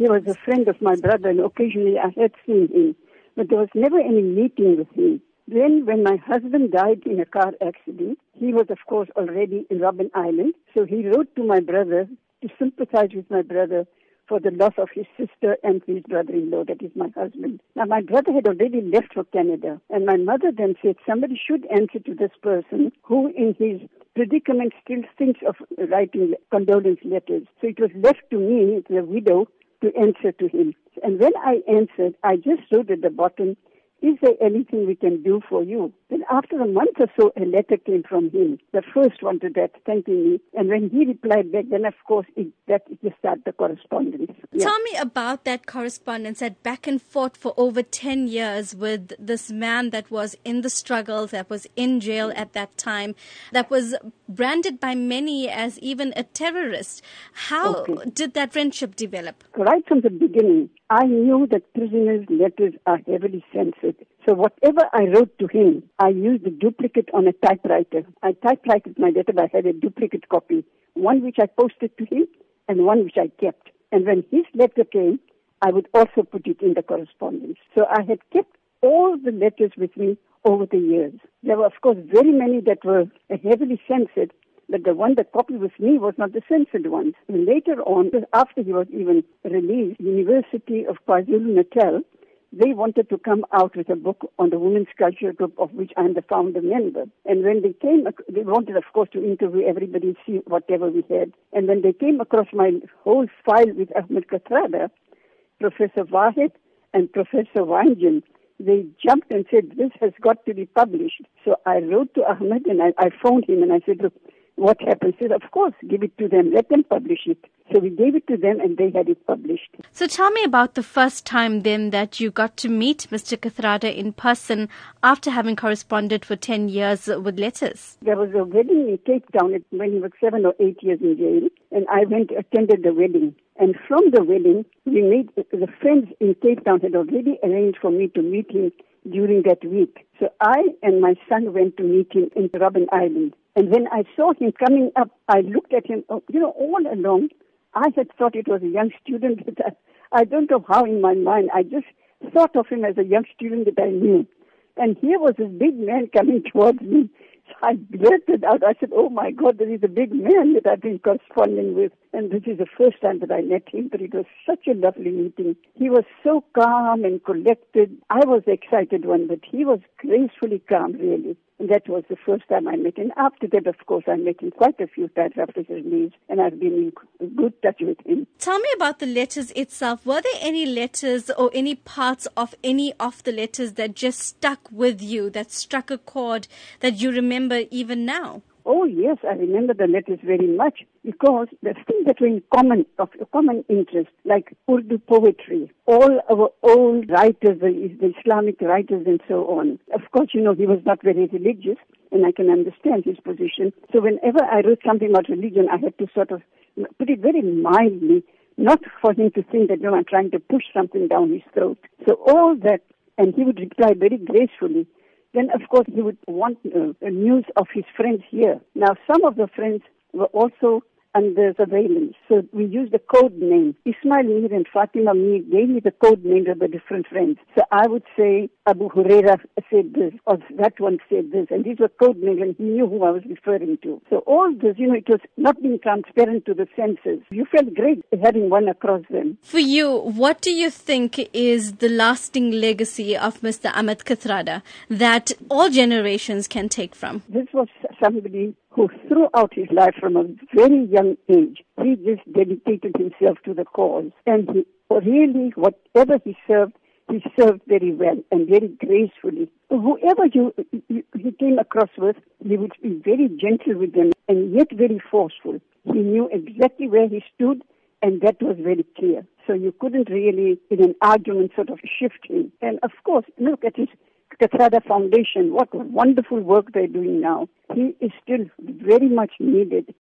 He was a friend of my brother, and occasionally I had seen him, but there was never any meeting with him. Then, when my husband died in a car accident, he was, of course, already in Robben Island, so he wrote to my brother to sympathize with my brother for the loss of his sister and his brother-in-law, that is my husband. Now, my brother had already left for Canada, and my mother then said somebody should answer to this person who, in his predicament, still thinks of writing condolence letters. So it was left to me, the widow, to answer to him. And when I answered, I just wrote at the bottom, is there anything we can do for you? Then after a month or so, a letter came from him, the first one to that, thanking me. And when he replied back, then of course, it, that just started the correspondence. Yeah. Tell me about that correspondence, that back and forth for over 10 years with this man that was in the struggle, that was in jail at that time, that was branded by many as even a terrorist. How okay. did that friendship develop? Right from the beginning, I knew that prisoners' letters are heavily censored. So whatever I wrote to him, I used a duplicate on a typewriter. I typewritten my letter, but I had a duplicate copy, one which I posted to him and one which I kept. And when his letter came, I would also put it in the correspondence. So I had kept all the letters with me over the years. There were, of course, very many that were heavily censored, but the one that copied with me was not the censored one. And later on, after he was even released, University of KwaZulu-Natal, they wanted to come out with a book on the Women's Culture Group, of which I'm the founder member. And when they came, they wanted, of course, to interview everybody, see whatever we had. And when they came across my whole file with Ahmed Kathrada, Professor Vahed and Professor Waetjen, they jumped and said, this has got to be published. So I wrote to Ahmed and I, I phoned him and I said, look, what happened? He said, of course, give it to them. Let them publish it. So we gave it to them and they had it published. So tell me about the first time then that you got to meet Mr. Kathrada in person after having corresponded for 10 years with letters. There was a wedding in Cape Town when he was seven or eight years in jail and I went attended the wedding. And from the wedding, we made, the friends in Cape Town had already arranged for me to meet him during that week. So I and my son went to meet him in Robben Island. And when I saw him coming up, I looked at him, oh, you know, all along, I had thought it was a young student that I, I don't know how in my mind, I just thought of him as a young student that I knew. And here was this big man coming towards me. So I blurted out, I said, oh my God, there is a big man that I've been corresponding with. And this is the first time that I met him, but it was such a lovely meeting. He was so calm and collected. I was the excited one, but he was gracefully calm, really. And that was the first time I met him. After that, of course, I met him quite a few times after his release, and I've been in good touch with him. Tell me about the letters itself. Were there any letters or any parts of any of the letters that just stuck with you, that struck a chord that you remember even now? Oh yes, I remember the letters very much because the things that were in common, of common interest, like Urdu poetry, all our old writers, the, Islamic writers and so on. Of course, you know, he was not very religious and I can understand his position. So whenever I wrote something about religion, I had to sort of put it very mildly, not for him to think that, you know, I'm trying to push something down his throat. So all that, and he would reply very gracefully. Then, of course, he would want uh, news of his friends here. Now, some of the friends were also under surveillance. So we used a code name. Ismail Meer and Fatima Meer gave me the code names of the different friends. So I would say Abu Huraira said this, or that one said this, and these were code names, and he knew who I was referring to. So all this, you know, it was not being transparent to the senses. You felt great having one across them. For you, what do you think is the lasting legacy of Mr. Ahmed Kathrada that all generations can take from? This was somebody who throughout his life from a very young age, he just dedicated himself to the cause. And he really, whatever he served, he served very well and very gracefully. Whoever you, you, he came across with, he would be very gentle with them and yet very forceful. He knew exactly where he stood and that was very clear. So you couldn't really, in an argument, sort of shift him. And of course, look at his Kathrada Foundation. What wonderful work they're doing now. He is still very much needed